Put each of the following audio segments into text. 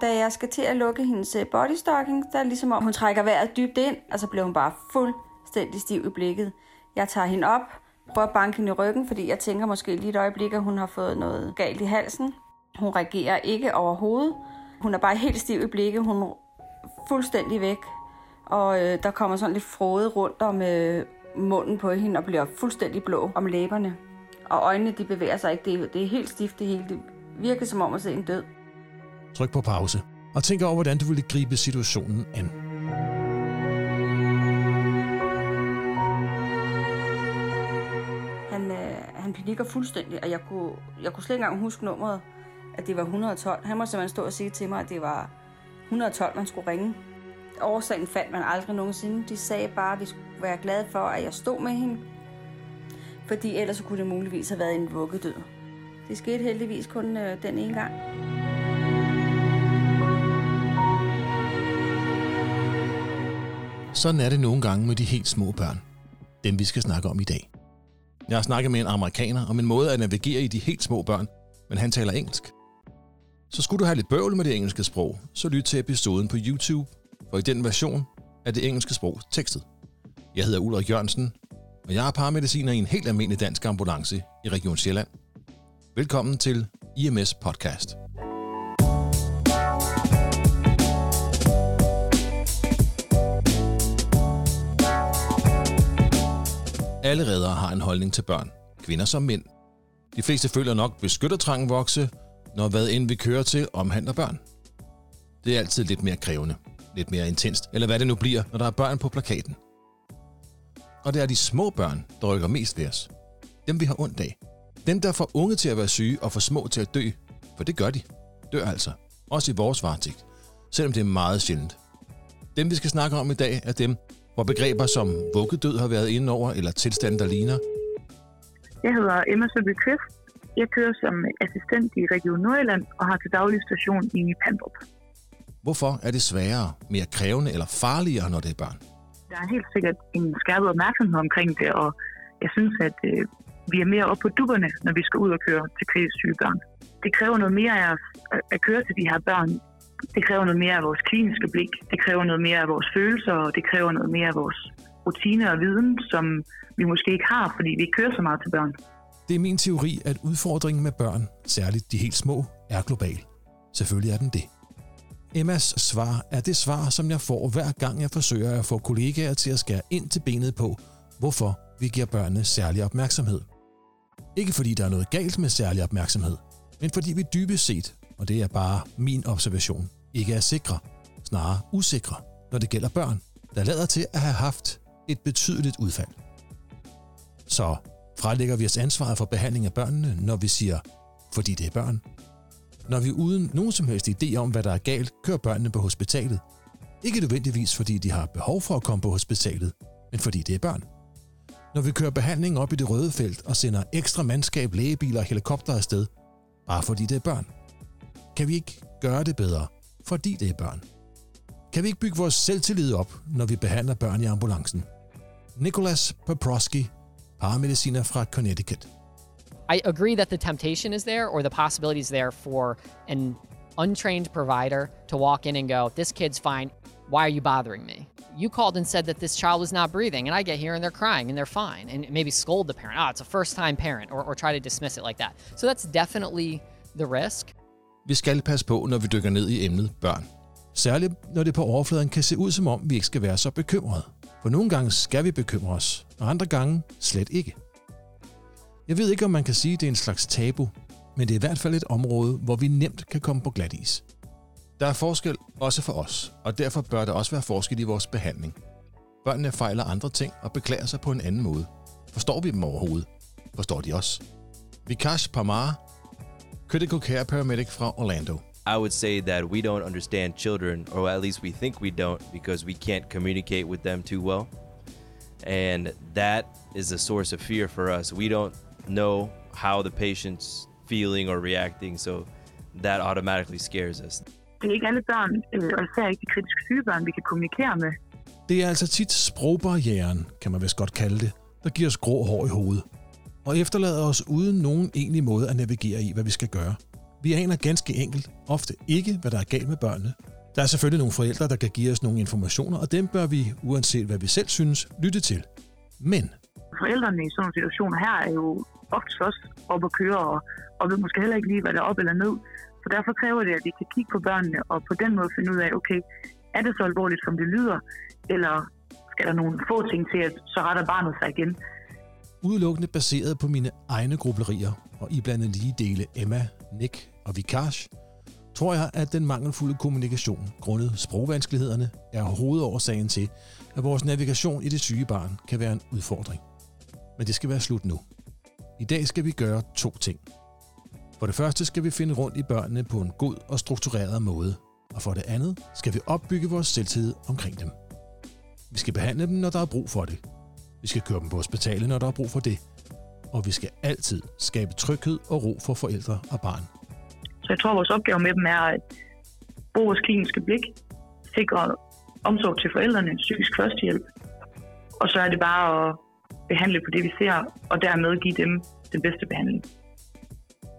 Da jeg skal til at lukke hendes øh, bodystocking, der er ligesom om hun trækker vejret dybt ind, og så bliver hun bare fuldstændig stiv i blikket. Jeg tager hende op, prøver at banke hende i ryggen, fordi jeg tænker måske lige et øjeblik, at hun har fået noget galt i halsen. Hun reagerer ikke overhovedet. Hun er bare helt stiv i blikket. Hun er fuldstændig væk. Og øh, der kommer sådan lidt frode rundt om øh, munden på hende og bliver fuldstændig blå om læberne. Og øjnene de bevæger sig ikke. Det er, det er helt stift det hele. Det virker som om at se en død. Tryk på pause og tænk over, hvordan du ville gribe situationen an. Han, øh, han panikker fuldstændig, og jeg kunne, jeg kunne slet ikke engang huske nummeret, at det var 112. Han må simpelthen stå og sige til mig, at det var 112, man skulle ringe. Årsagen fandt man aldrig nogensinde. De sagde bare, at vi skulle være glade for, at jeg stod med hende. Fordi ellers kunne det muligvis have været en vuggedød. Det skete heldigvis kun øh, den ene gang. Sådan er det nogle gange med de helt små børn. Dem vi skal snakke om i dag. Jeg har snakket med en amerikaner om en måde at navigere i de helt små børn, men han taler engelsk. Så skulle du have lidt bøvl med det engelske sprog, så lyt til episoden på YouTube, for i den version er det engelske sprog tekstet. Jeg hedder Ulrik Jørgensen, og jeg er paramediciner i en helt almindelig dansk ambulance i Region Sjælland. Velkommen til IMS Podcast. Alle redere har en holdning til børn, kvinder som mænd. De fleste føler nok beskyttertrangen vokse, når hvad end vi kører til omhandler børn. Det er altid lidt mere krævende, lidt mere intenst, eller hvad det nu bliver, når der er børn på plakaten. Og det er de små børn, der rykker mest ved os. Dem vi har ondt af. Dem, der får unge til at være syge og får små til at dø. For det gør de. Dør altså. Også i vores varetægt. Selvom det er meget sjældent. Dem, vi skal snakke om i dag, er dem, hvor begreber som vuggedød har været inde over, eller tilstand, der ligner. Jeg hedder Emma Søby Kvist. Jeg kører som assistent i Region Nordjylland og har til daglig station i Pandrup. Hvorfor er det sværere, mere krævende eller farligere, når det er børn? Der er helt sikkert en skærpet opmærksomhed omkring det, og jeg synes, at øh, vi er mere oppe på dupperne, når vi skal ud og køre til kvæssyge børn. Det kræver noget mere af os at køre til de her børn, det kræver noget mere af vores kliniske blik, det kræver noget mere af vores følelser, og det kræver noget mere af vores rutiner og viden, som vi måske ikke har, fordi vi ikke kører så meget til børn. Det er min teori, at udfordringen med børn, særligt de helt små, er global. Selvfølgelig er den det. Emmas svar er det svar, som jeg får hver gang jeg forsøger at få kollegaer til at skære ind til benet på, hvorfor vi giver børnene særlig opmærksomhed. Ikke fordi der er noget galt med særlig opmærksomhed, men fordi vi dybest set og det er bare min observation, ikke er sikre, snarere usikre, når det gælder børn, der lader til at have haft et betydeligt udfald. Så frelægger vi os ansvaret for behandling af børnene, når vi siger, fordi det er børn. Når vi uden nogen som helst idé om, hvad der er galt, kører børnene på hospitalet. Ikke nødvendigvis, fordi de har behov for at komme på hospitalet, men fordi det er børn. Når vi kører behandlingen op i det røde felt og sender ekstra mandskab, lægebiler og helikopter afsted, bare fordi det er børn – kan vi ikke gøre det bedre, fordi det er børn? Kan vi ikke bygge vores selvtillid op, når vi behandler børn i ambulancen? Nicholas paramediciner fra Connecticut. I agree that the temptation is there or the possibility is there for an untrained provider to walk in and go, This kid's fine. Why are you bothering me? You called and said that this child was not breathing, and I get here and they're crying and they're fine. And maybe scold the parent. Oh, it's a first time parent, or, or try to dismiss it like that. So that's definitely the risk. Vi skal passe på, når vi dykker ned i emnet børn. Særligt når det på overfladen kan se ud som om, vi ikke skal være så bekymrede. For nogle gange skal vi bekymre os, og andre gange slet ikke. Jeg ved ikke, om man kan sige, at det er en slags tabu, men det er i hvert fald et område, hvor vi nemt kan komme på glat is. Der er forskel også for os, og derfor bør der også være forskel i vores behandling. Børnene fejler andre ting og beklager sig på en anden måde. Forstår vi dem overhovedet? Forstår de os? Vikash Parmar critical care paramedic from Orlando. I would say that we don't understand children, or at least we think we don't, because we can't communicate with them too well. And that is a source of fear for us. We don't know how the patient's feeling or reacting, so that automatically scares us. Det er ikke alle børn, øh, og især ikke de kritiske syge børn, vi kan kommunikere med. Det er altså tit sprogbarrieren, kan man vist godt kalde det, der giver os grå hår i hovedet og efterlader os uden nogen egentlig måde at navigere i, hvad vi skal gøre. Vi aner ganske enkelt ofte ikke, hvad der er galt med børnene. Der er selvfølgelig nogle forældre, der kan give os nogle informationer, og dem bør vi, uanset hvad vi selv synes, lytte til. Men Forældrene i sådan nogle situationer her er jo ofte også op at køre, og, og ved måske heller ikke lige, hvad der er op eller ned. Så derfor kræver det, at vi kan kigge på børnene, og på den måde finde ud af, okay, er det så alvorligt, som det lyder, eller skal der nogle få ting til, at så retter barnet sig igen udelukkende baseret på mine egne grublerier og iblandet lige dele Emma, Nick og Vikash, tror jeg, at den mangelfulde kommunikation grundet sprogvanskelighederne er hovedårsagen til, at vores navigation i det syge barn kan være en udfordring. Men det skal være slut nu. I dag skal vi gøre to ting. For det første skal vi finde rundt i børnene på en god og struktureret måde, og for det andet skal vi opbygge vores selvtillid omkring dem. Vi skal behandle dem, når der er brug for det. Vi skal køre dem på hospitalet, når der er brug for det. Og vi skal altid skabe tryghed og ro for forældre og barn. Så jeg tror, at vores opgave med dem er at bruge vores kliniske blik, sikre omsorg til forældrene, psykisk førstehjælp, og så er det bare at behandle på det, vi ser, og dermed give dem den bedste behandling.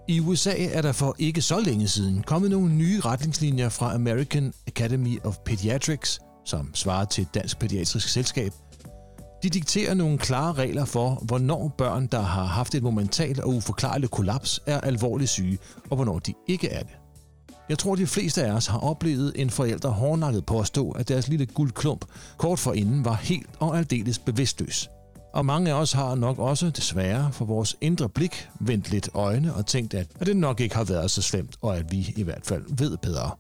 I USA er der for ikke så længe siden kommet nogle nye retningslinjer fra American Academy of Pediatrics, som svarer til Dansk Pædiatrisk Selskab. De dikterer nogle klare regler for, hvornår børn, der har haft et momentalt og uforklarligt kollaps, er alvorligt syge, og hvornår de ikke er det. Jeg tror, de fleste af os har oplevet en forælder hårdnakket påstå, at deres lille guldklump kort forinden var helt og aldeles bevidstløs. Og mange af os har nok også, desværre, for vores indre blik vendt lidt øjne og tænkt, at, at det nok ikke har været så slemt, og at vi i hvert fald ved bedre.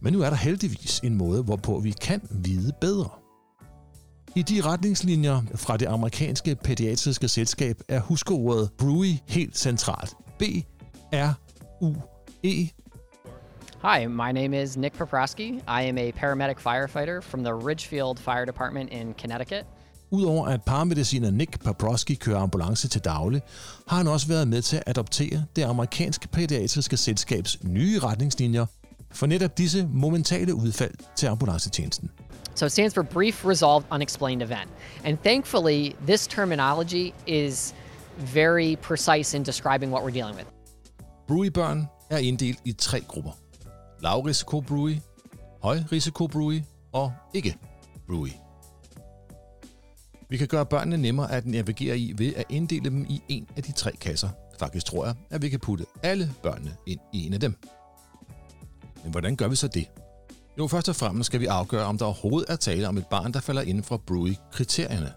Men nu er der heldigvis en måde, hvorpå vi kan vide bedre. I de retningslinjer fra det amerikanske pædiatriske selskab er huskeordet BRUI helt centralt. B-R-U-E Hi, my name is Nick Poprosky. I am a paramedic firefighter from the Ridgefield Fire Department in Connecticut. Udover at paramediciner Nick Paprosky kører ambulance til daglig, har han også været med til at adoptere det amerikanske pædiatriske selskabs nye retningslinjer for netop disse momentale udfald til ambulancetjenesten. So it stands for Brief Resolved Unexplained Event. And thankfully, this terminology is very precise in describing what we're dealing with. Brewy-børn er inddelt i tre grupper. Lavrisiko brewy, højrisiko brewy og ikke brewy. Vi kan gøre børnene nemmere at navigere i ved at inddele dem i en af de tre kasser. Faktisk tror jeg, at vi kan putte alle børnene ind i en af dem. Men hvordan gør vi så det? Jo, først og fremmest skal vi afgøre, om der overhovedet er tale om et barn, der falder inden for BRUI-kriterierne.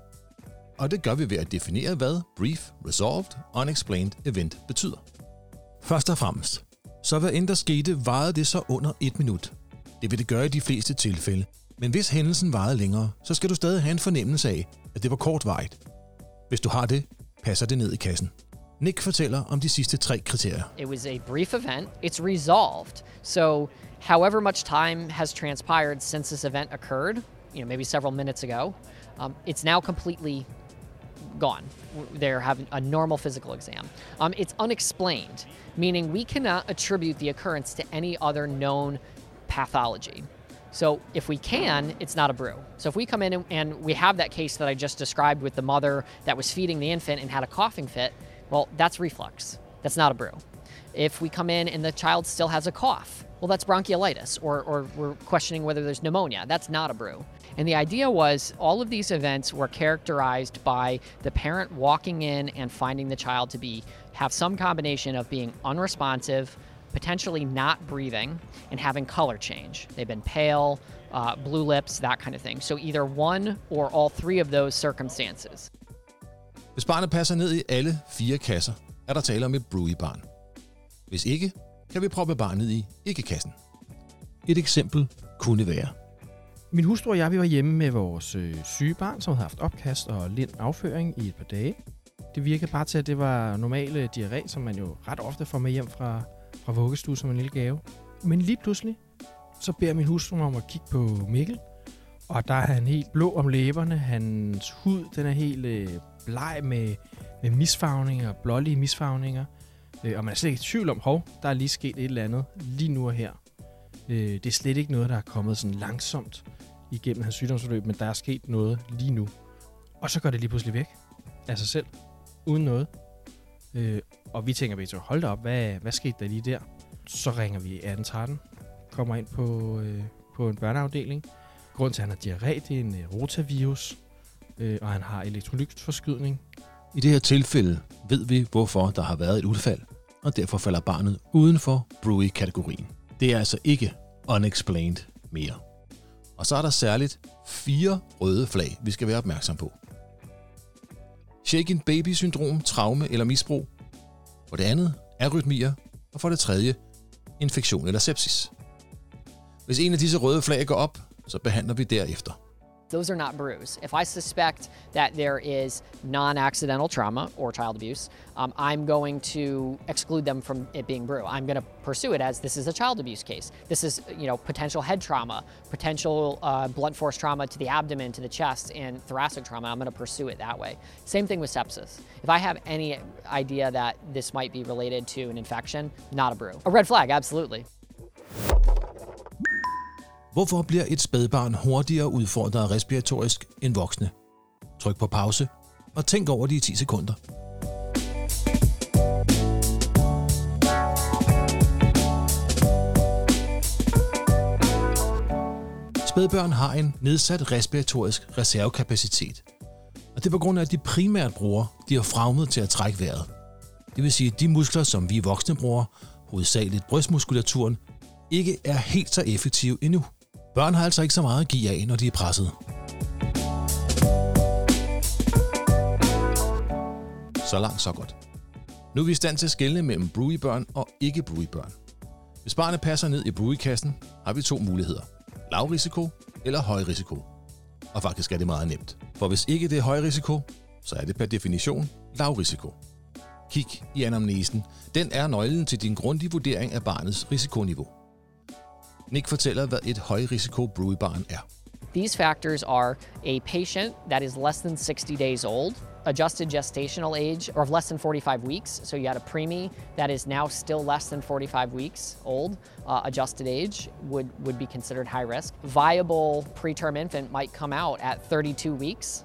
Og det gør vi ved at definere, hvad Brief Resolved Unexplained Event betyder. Først og fremmest, så hvad end der skete, varede det så under et minut. Det vil det gøre i de fleste tilfælde, men hvis hændelsen varede længere, så skal du stadig have en fornemmelse af, at det var kortvarigt. Hvis du har det, passer det ned i kassen. Nick fortæller om de sidste tre kriterier. It was a brief event. It's resolved. So, however much time has transpired since this event occurred, you know, maybe several minutes ago, um, it's now completely gone. They're having a normal physical exam. Um, it's unexplained, meaning we cannot attribute the occurrence to any other known pathology. So if we can, it's not a brew. So if we come in and, and we have that case that I just described with the mother that was feeding the infant and had a coughing fit, well, that's reflux. That's not a brew. If we come in and the child still has a cough, well, that's bronchiolitis, or, or we're questioning whether there's pneumonia. That's not a brew. And the idea was all of these events were characterized by the parent walking in and finding the child to be have some combination of being unresponsive, potentially not breathing, and having color change. They've been pale, uh, blue lips, that kind of thing. So either one or all three of those circumstances. Hvis barnet passer ned i alle fire kasser, er der tale om et Brewy-barn. Hvis ikke, kan vi proppe barnet i ikke-kassen. Et eksempel kunne være. Min hustru og jeg, vi var hjemme med vores øh, syge barn, som havde haft opkast og lind afføring i et par dage. Det virkede bare til, at det var normale diarré, som man jo ret ofte får med hjem fra, fra vuggestue som en lille gave. Men lige pludselig, så beder min hustru mig om at kigge på Mikkel, og der er han helt blå om læberne. Hans hud, den er helt øh, bleg med, med misfarvninger, blålige misfarvninger. Øh, og man er slet ikke i tvivl om, hov, der er lige sket et eller andet lige nu og her. Øh, det er slet ikke noget, der er kommet sådan langsomt igennem hans sygdomsforløb, men der er sket noget lige nu. Og så går det lige pludselig væk af sig selv, uden noget. Øh, og vi tænker begge to, hold da op, hvad, hvad skete der lige der? Så ringer vi 1813, kommer ind på, øh, på en børneafdeling. Grunden til, at han har diarré, det er en øh, rotavirus, øh, og han har elektrolytforskydning. I det her tilfælde ved vi, hvorfor der har været et udfald, og derfor falder barnet uden for Brewy-kategorien. Det er altså ikke unexplained mere. Og så er der særligt fire røde flag, vi skal være opmærksom på. Shaken baby-syndrom, traume eller misbrug. For det andet, arytmier. Og for det tredje, infektion eller sepsis. Hvis en af disse røde flag går op, så behandler vi derefter. Those are not brews. If I suspect that there is non accidental trauma or child abuse, um, I'm going to exclude them from it being brew. I'm going to pursue it as this is a child abuse case. This is, you know, potential head trauma, potential uh, blunt force trauma to the abdomen, to the chest, and thoracic trauma. I'm going to pursue it that way. Same thing with sepsis. If I have any idea that this might be related to an infection, not a brew. A red flag, absolutely. Hvorfor bliver et spædbarn hurtigere udfordret respiratorisk end voksne? Tryk på pause og tænk over det i 10 sekunder. Spædbørn har en nedsat respiratorisk reservekapacitet. Og det er på grund af, at de primært bruger diafragmet til at trække vejret. Det vil sige, at de muskler, som vi voksne bruger, hovedsageligt brystmuskulaturen, ikke er helt så effektive endnu. Børn har altså ikke så meget at give af, når de er presset. Så langt, så godt. Nu er vi i stand til at skelne mellem Brewy-børn og ikke Brewy-børn. Hvis barnet passer ned i Brewy-kassen, har vi to muligheder. Lav risiko eller høj risiko. Og faktisk er det meget nemt. For hvis ikke det er høj risiko, så er det per definition lav risiko. Kig i anamnesen. Den er nøglen til din grundige vurdering af barnets risikoniveau. Nick fortæller, hvad et højrisiko er. These factors are a patient that is less than 60 days old, adjusted gestational age or of less than 45 weeks. So you had a preemie that is now still less than 45 weeks old, uh, adjusted age would, would be considered high risk. Viable preterm infant might come out at 32 weeks.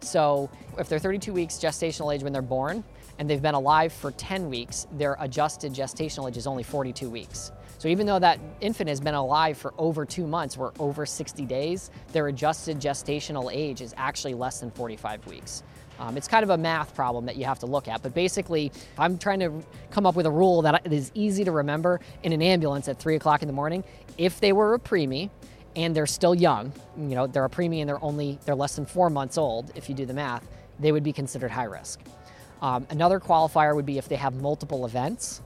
So if they're 32 weeks gestational age when they're born and they've been alive for 10 weeks, their adjusted gestational age is only 42 weeks. So even though that infant has been alive for over two months we're over 60 days, their adjusted gestational age is actually less than 45 weeks. Um, it's kind of a math problem that you have to look at. But basically, I'm trying to come up with a rule that is easy to remember in an ambulance at 3 o'clock in the morning. If they were a preemie and they're still young, you know, they're a preemie and they're only, they're less than four months old, if you do the math, they would be considered high risk. Um, another qualifier would be if they have multiple events.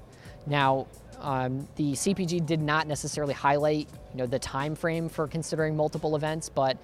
Now, um, the CPG did not necessarily highlight, you know, the time frame for considering multiple events, but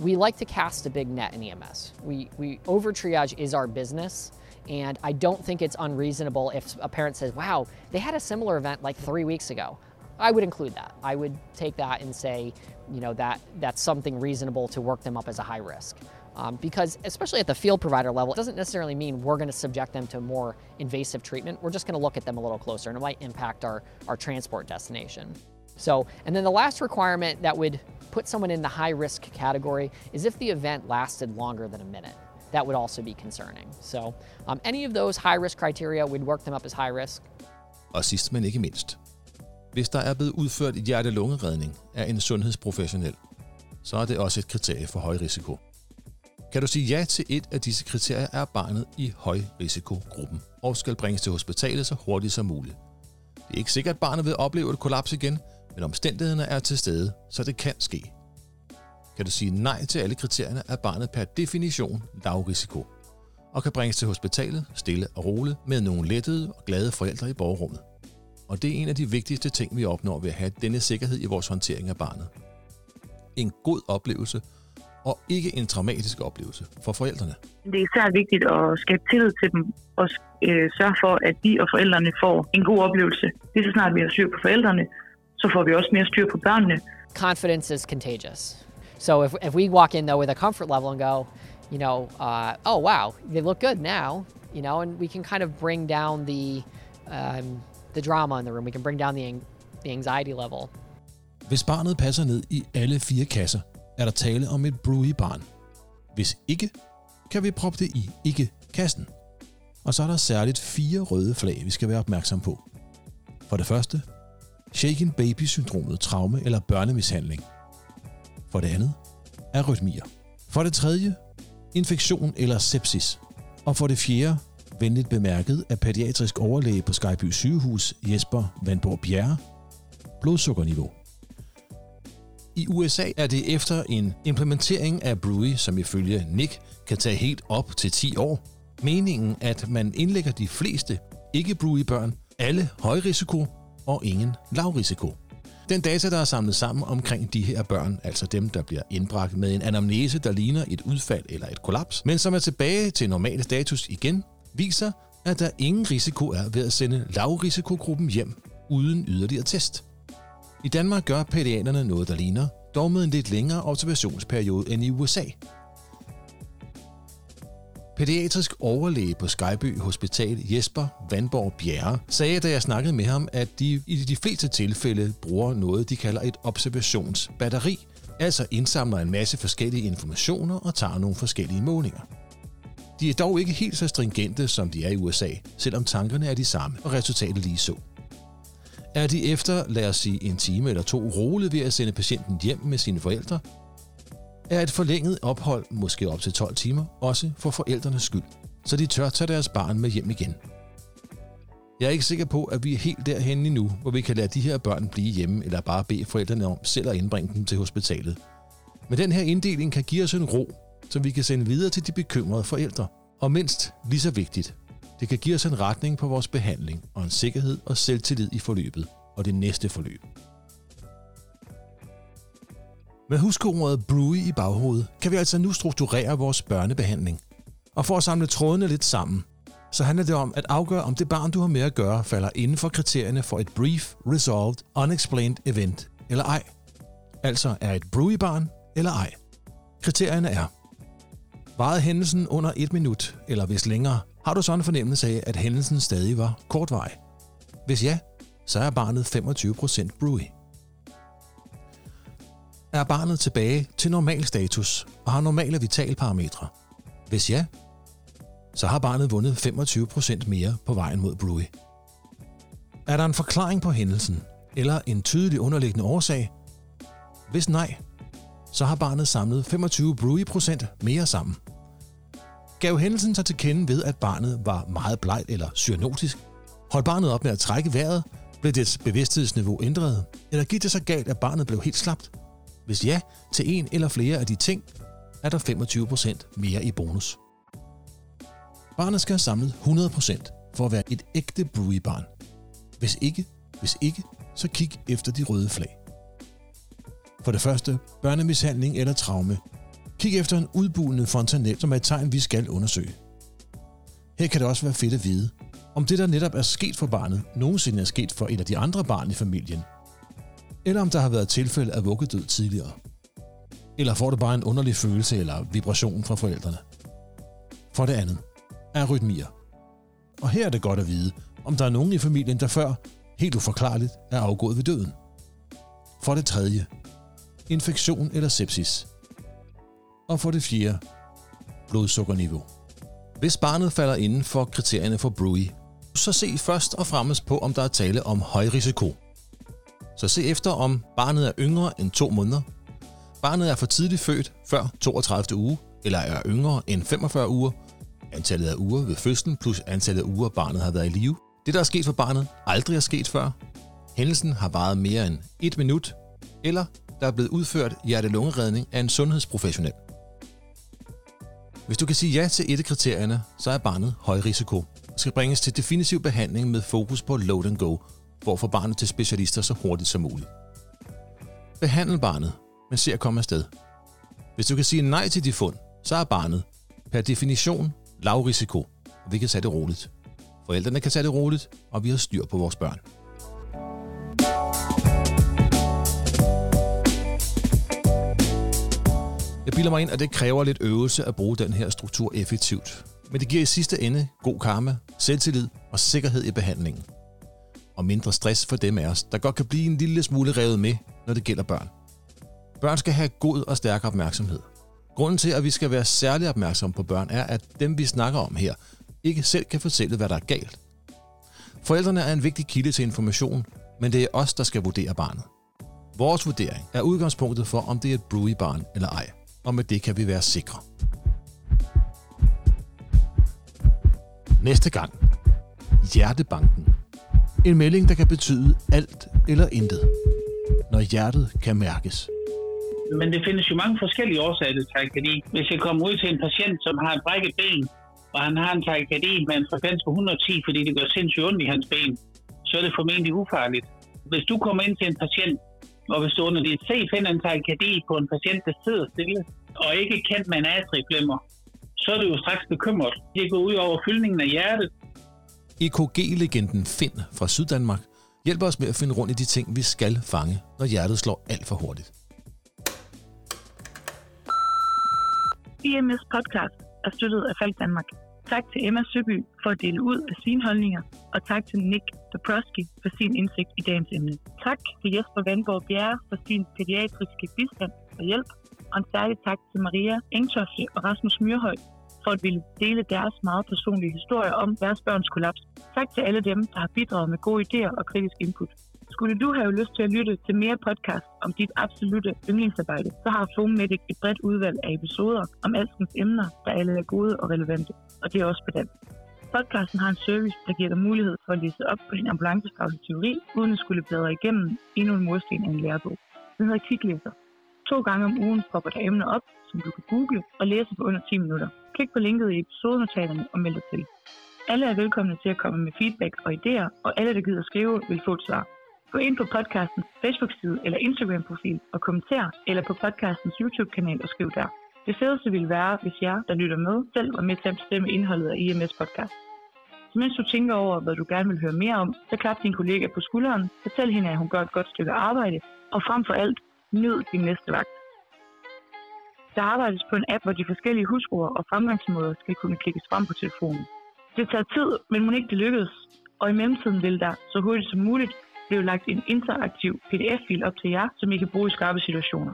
we like to cast a big net in EMS. We, we over triage is our business, and I don't think it's unreasonable if a parent says, "Wow, they had a similar event like three weeks ago." I would include that. I would take that and say, you know, that that's something reasonable to work them up as a high risk. Um, because especially at the field provider level, it doesn't necessarily mean we're going to subject them to more invasive treatment. We're just going to look at them a little closer, and it might impact our, our transport destination. So, and then the last requirement that would put someone in the high risk category is if the event lasted longer than a minute. That would also be concerning. So, um, any of those high risk criteria, we'd work them up as high risk. Og sidst men ikke mindst. Hvis der er blevet udført hjerte-lungeredning af en sundhedsprofessionel, så er det også et kriterie for høj risiko. Kan du sige ja til et af disse kriterier, er barnet i højrisikogruppen og skal bringes til hospitalet så hurtigt som muligt. Det er ikke sikkert, at barnet vil opleve et kollaps igen, men omstændighederne er til stede, så det kan ske. Kan du sige nej til alle kriterierne, er barnet per definition lav risiko og kan bringes til hospitalet stille og roligt med nogle lettede og glade forældre i borgerrummet. Og det er en af de vigtigste ting, vi opnår ved at have denne sikkerhed i vores håndtering af barnet. En god oplevelse og ikke en traumatisk oplevelse for forældrene. Det er især vigtigt at skabe tillid til dem og øh, sørge for, at de og forældrene får en god oplevelse. Lige så snart vi har styr på forældrene, så får vi også mere styr på børnene. Confidence is contagious. So if, if we walk in though with a comfort level and go, you know, uh, oh wow, they look good now, you know, and we can kind of bring down the um, the drama in the room. We can bring down the, the anxiety level. Hvis barnet passer ned i alle fire kasser, er der tale om et Brewy-barn. Hvis ikke, kan vi proppe det i ikke-kassen. Og så er der særligt fire røde flag, vi skal være opmærksom på. For det første, shaken baby-syndromet, traume eller børnemishandling. For det andet, arytmier. For det tredje, infektion eller sepsis. Og for det fjerde, venligt bemærket af pædiatrisk overlæge på Skyby sygehus Jesper Vandborg Bjerre, blodsukkerniveau. I USA er det efter en implementering af Brewy, som ifølge Nick kan tage helt op til 10 år, meningen, at man indlægger de fleste ikke-Brewy-børn, alle højrisiko og ingen lavrisiko. Den data, der er samlet sammen omkring de her børn, altså dem, der bliver indbragt med en anamnese, der ligner et udfald eller et kollaps, men som er tilbage til normal status igen, viser, at der ingen risiko er ved at sende lavrisikogruppen hjem uden yderligere test. I Danmark gør pædianerne noget, der ligner, dog med en lidt længere observationsperiode end i USA. Pædiatrisk overlæge på Skyby Hospital Jesper Vandborg Bjerre sagde, da jeg snakkede med ham, at de i de fleste tilfælde bruger noget, de kalder et observationsbatteri, altså indsamler en masse forskellige informationer og tager nogle forskellige målinger. De er dog ikke helt så stringente, som de er i USA, selvom tankerne er de samme og resultatet lige så. Er de efter, lad os sige, en time eller to roligt ved at sende patienten hjem med sine forældre, er et forlænget ophold, måske op til 12 timer, også for forældrenes skyld, så de tør tage deres barn med hjem igen. Jeg er ikke sikker på, at vi er helt derhen endnu, hvor vi kan lade de her børn blive hjemme, eller bare bede forældrene om selv at indbringe dem til hospitalet. Men den her inddeling kan give os en ro, som vi kan sende videre til de bekymrede forældre. Og mindst lige så vigtigt, det kan give os en retning på vores behandling og en sikkerhed og selvtillid i forløbet og det næste forløb. Med huskeordet Brewy i baghovedet, kan vi altså nu strukturere vores børnebehandling. Og for at samle trådene lidt sammen, så handler det om at afgøre, om det barn, du har med at gøre, falder inden for kriterierne for et Brief Resolved Unexplained Event, eller ej. Altså er et Brewy-barn, eller ej. Kriterierne er, varede hændelsen under et minut, eller hvis længere, har du sådan en fornemmelse af, at hændelsen stadig var kortvej? Hvis ja, så er barnet 25% Brewy. Er barnet tilbage til normal status og har normale vitalparametre? Hvis ja, så har barnet vundet 25% mere på vejen mod Brewy. Er der en forklaring på hændelsen, eller en tydelig underliggende årsag? Hvis nej, så har barnet samlet 25 Brewy-procent mere sammen. Gav hændelsen sig til kende ved, at barnet var meget blegt eller cyanotisk? Holdt barnet op med at trække vejret? Blev dets bevidsthedsniveau ændret? Eller gik det så galt, at barnet blev helt slapt? Hvis ja til en eller flere af de ting, er der 25% mere i bonus. Barnet skal have samlet 100% for at være et ægte Brewy-barn. Hvis ikke, hvis ikke, så kig efter de røde flag. For det første, børnemishandling eller traume. Kig efter en udbulende fontanel, som er et tegn, vi skal undersøge. Her kan det også være fedt at vide, om det, der netop er sket for barnet, nogensinde er sket for et af de andre barn i familien, eller om der har været tilfælde af vuggedød tidligere. Eller får det bare en underlig følelse eller vibration fra forældrene. For det andet, arytmier. Og her er det godt at vide, om der er nogen i familien, der før, helt uforklarligt, er afgået ved døden. For det tredje, infektion eller sepsis. Og for det fjerde, blodsukkerniveau. Hvis barnet falder inden for kriterierne for Brewy, så se først og fremmest på, om der er tale om høj risiko. Så se efter, om barnet er yngre end to måneder, barnet er for tidligt født før 32. uge, eller er yngre end 45 uger, antallet af uger ved fødslen plus antallet af uger, barnet har været i live. Det, der er sket for barnet, aldrig er sket før. Hændelsen har varet mere end et minut, eller der er blevet udført hjerte-lungeredning af en sundhedsprofessionel. Hvis du kan sige ja til et af kriterierne, så er barnet høj risiko og skal bringes til definitiv behandling med fokus på load and go, for at få barnet til specialister så hurtigt som muligt. Behandle barnet, men se at komme afsted. Hvis du kan sige nej til de fund, så er barnet per definition lav risiko, og vi kan sætte det roligt. Forældrene kan sætte det roligt, og vi har styr på vores børn. Jeg bilder mig ind, at det kræver lidt øvelse at bruge den her struktur effektivt. Men det giver i sidste ende god karma, selvtillid og sikkerhed i behandlingen. Og mindre stress for dem af os, der godt kan blive en lille smule revet med, når det gælder børn. Børn skal have god og stærk opmærksomhed. Grunden til, at vi skal være særlig opmærksomme på børn, er, at dem vi snakker om her, ikke selv kan fortælle, hvad der er galt. Forældrene er en vigtig kilde til information, men det er os, der skal vurdere barnet. Vores vurdering er udgangspunktet for, om det er et Bluey-barn eller ej, og med det kan vi være sikre. Næste gang. Hjertebanken. En melding, der kan betyde alt eller intet. Når hjertet kan mærkes. Men det findes jo mange forskellige årsager til takykardi. Hvis jeg kommer ud til en patient, som har et brækket ben, og han har en takykardi med en frekvens på 110, fordi det gør sindssygt ondt i hans ben, så er det formentlig ufarligt. Hvis du kommer ind til en patient, og hvis du under dit C finder en takykardi på en patient, der sidder stille, og ikke kendt med en atrieflimmer, så er du jo straks bekymret. Det går ud over fyldningen af hjertet. EKG-legenden Finn fra Syddanmark hjælper os med at finde rundt i de ting, vi skal fange, når hjertet slår alt for hurtigt. IMS podcast er støttet af Falk Danmark. Tak til Emma Søby for at dele ud af sine holdninger, og tak til Nick Dabrowski for sin indsigt i dagens emne. Tak til Jesper Vandborg Bjerre for sin pædiatriske bistand og hjælp, og en særlig tak til Maria Engtofte og Rasmus Myrhøj for at ville dele deres meget personlige historier om deres børns kollaps. Tak til alle dem, der har bidraget med gode idéer og kritisk input. Skulle du have lyst til at lytte til mere podcast om dit absolute yndlingsarbejde, så har Foamedic et bredt udvalg af episoder om alskens emner, der alle er gode og relevante, og det er også på den. Podcasten har en service, der giver dig mulighed for at læse op på din ambulancefaglige teori, uden at skulle bladre igennem endnu en mursten af en lærebog. Den hedder Kiklæser. To gange om ugen popper der emner op, som du kan google og læse på under 10 minutter. Klik på linket i episodenotaterne og meld dig til. Alle er velkomne til at komme med feedback og idéer, og alle, der gider skrive, vil få et svar. Gå ind på podcastens Facebook-side eller Instagram-profil og kommenter, eller på podcastens YouTube-kanal og skriv der. Det fedeste ville være, hvis jer, der lytter med, selv var med til at bestemme indholdet af IMS podcast. Så mens du tænker over, hvad du gerne vil høre mere om, så klap din kollega på skulderen, fortæl hende, at hun gør et godt stykke arbejde, og frem for alt, nyd din næste vagt. Der arbejdes på en app, hvor de forskellige husord og fremgangsmåder skal kunne klikkes frem på telefonen. Det tager tid, men må ikke det lykkedes, og i mellemtiden vil der så hurtigt som muligt blive lagt en interaktiv pdf-fil op til jer, som I kan bruge i skarpe situationer.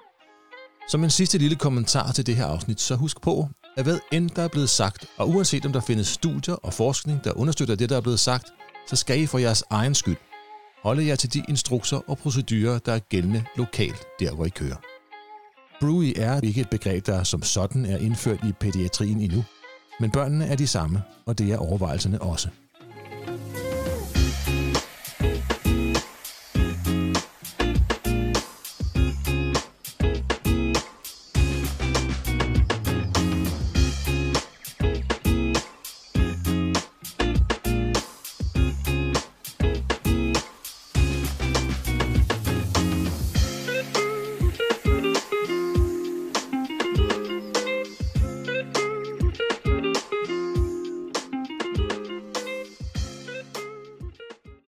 Som en sidste lille kommentar til det her afsnit, så husk på, at hvad end der er blevet sagt, og uanset om der findes studier og forskning, der understøtter det, der er blevet sagt, så skal I for jeres egen skyld holde jer til de instrukser og procedurer, der er gældende lokalt, der hvor I kører. Brewy er ikke et begreb, der som sådan er indført i pædiatrien endnu, men børnene er de samme, og det er overvejelserne også.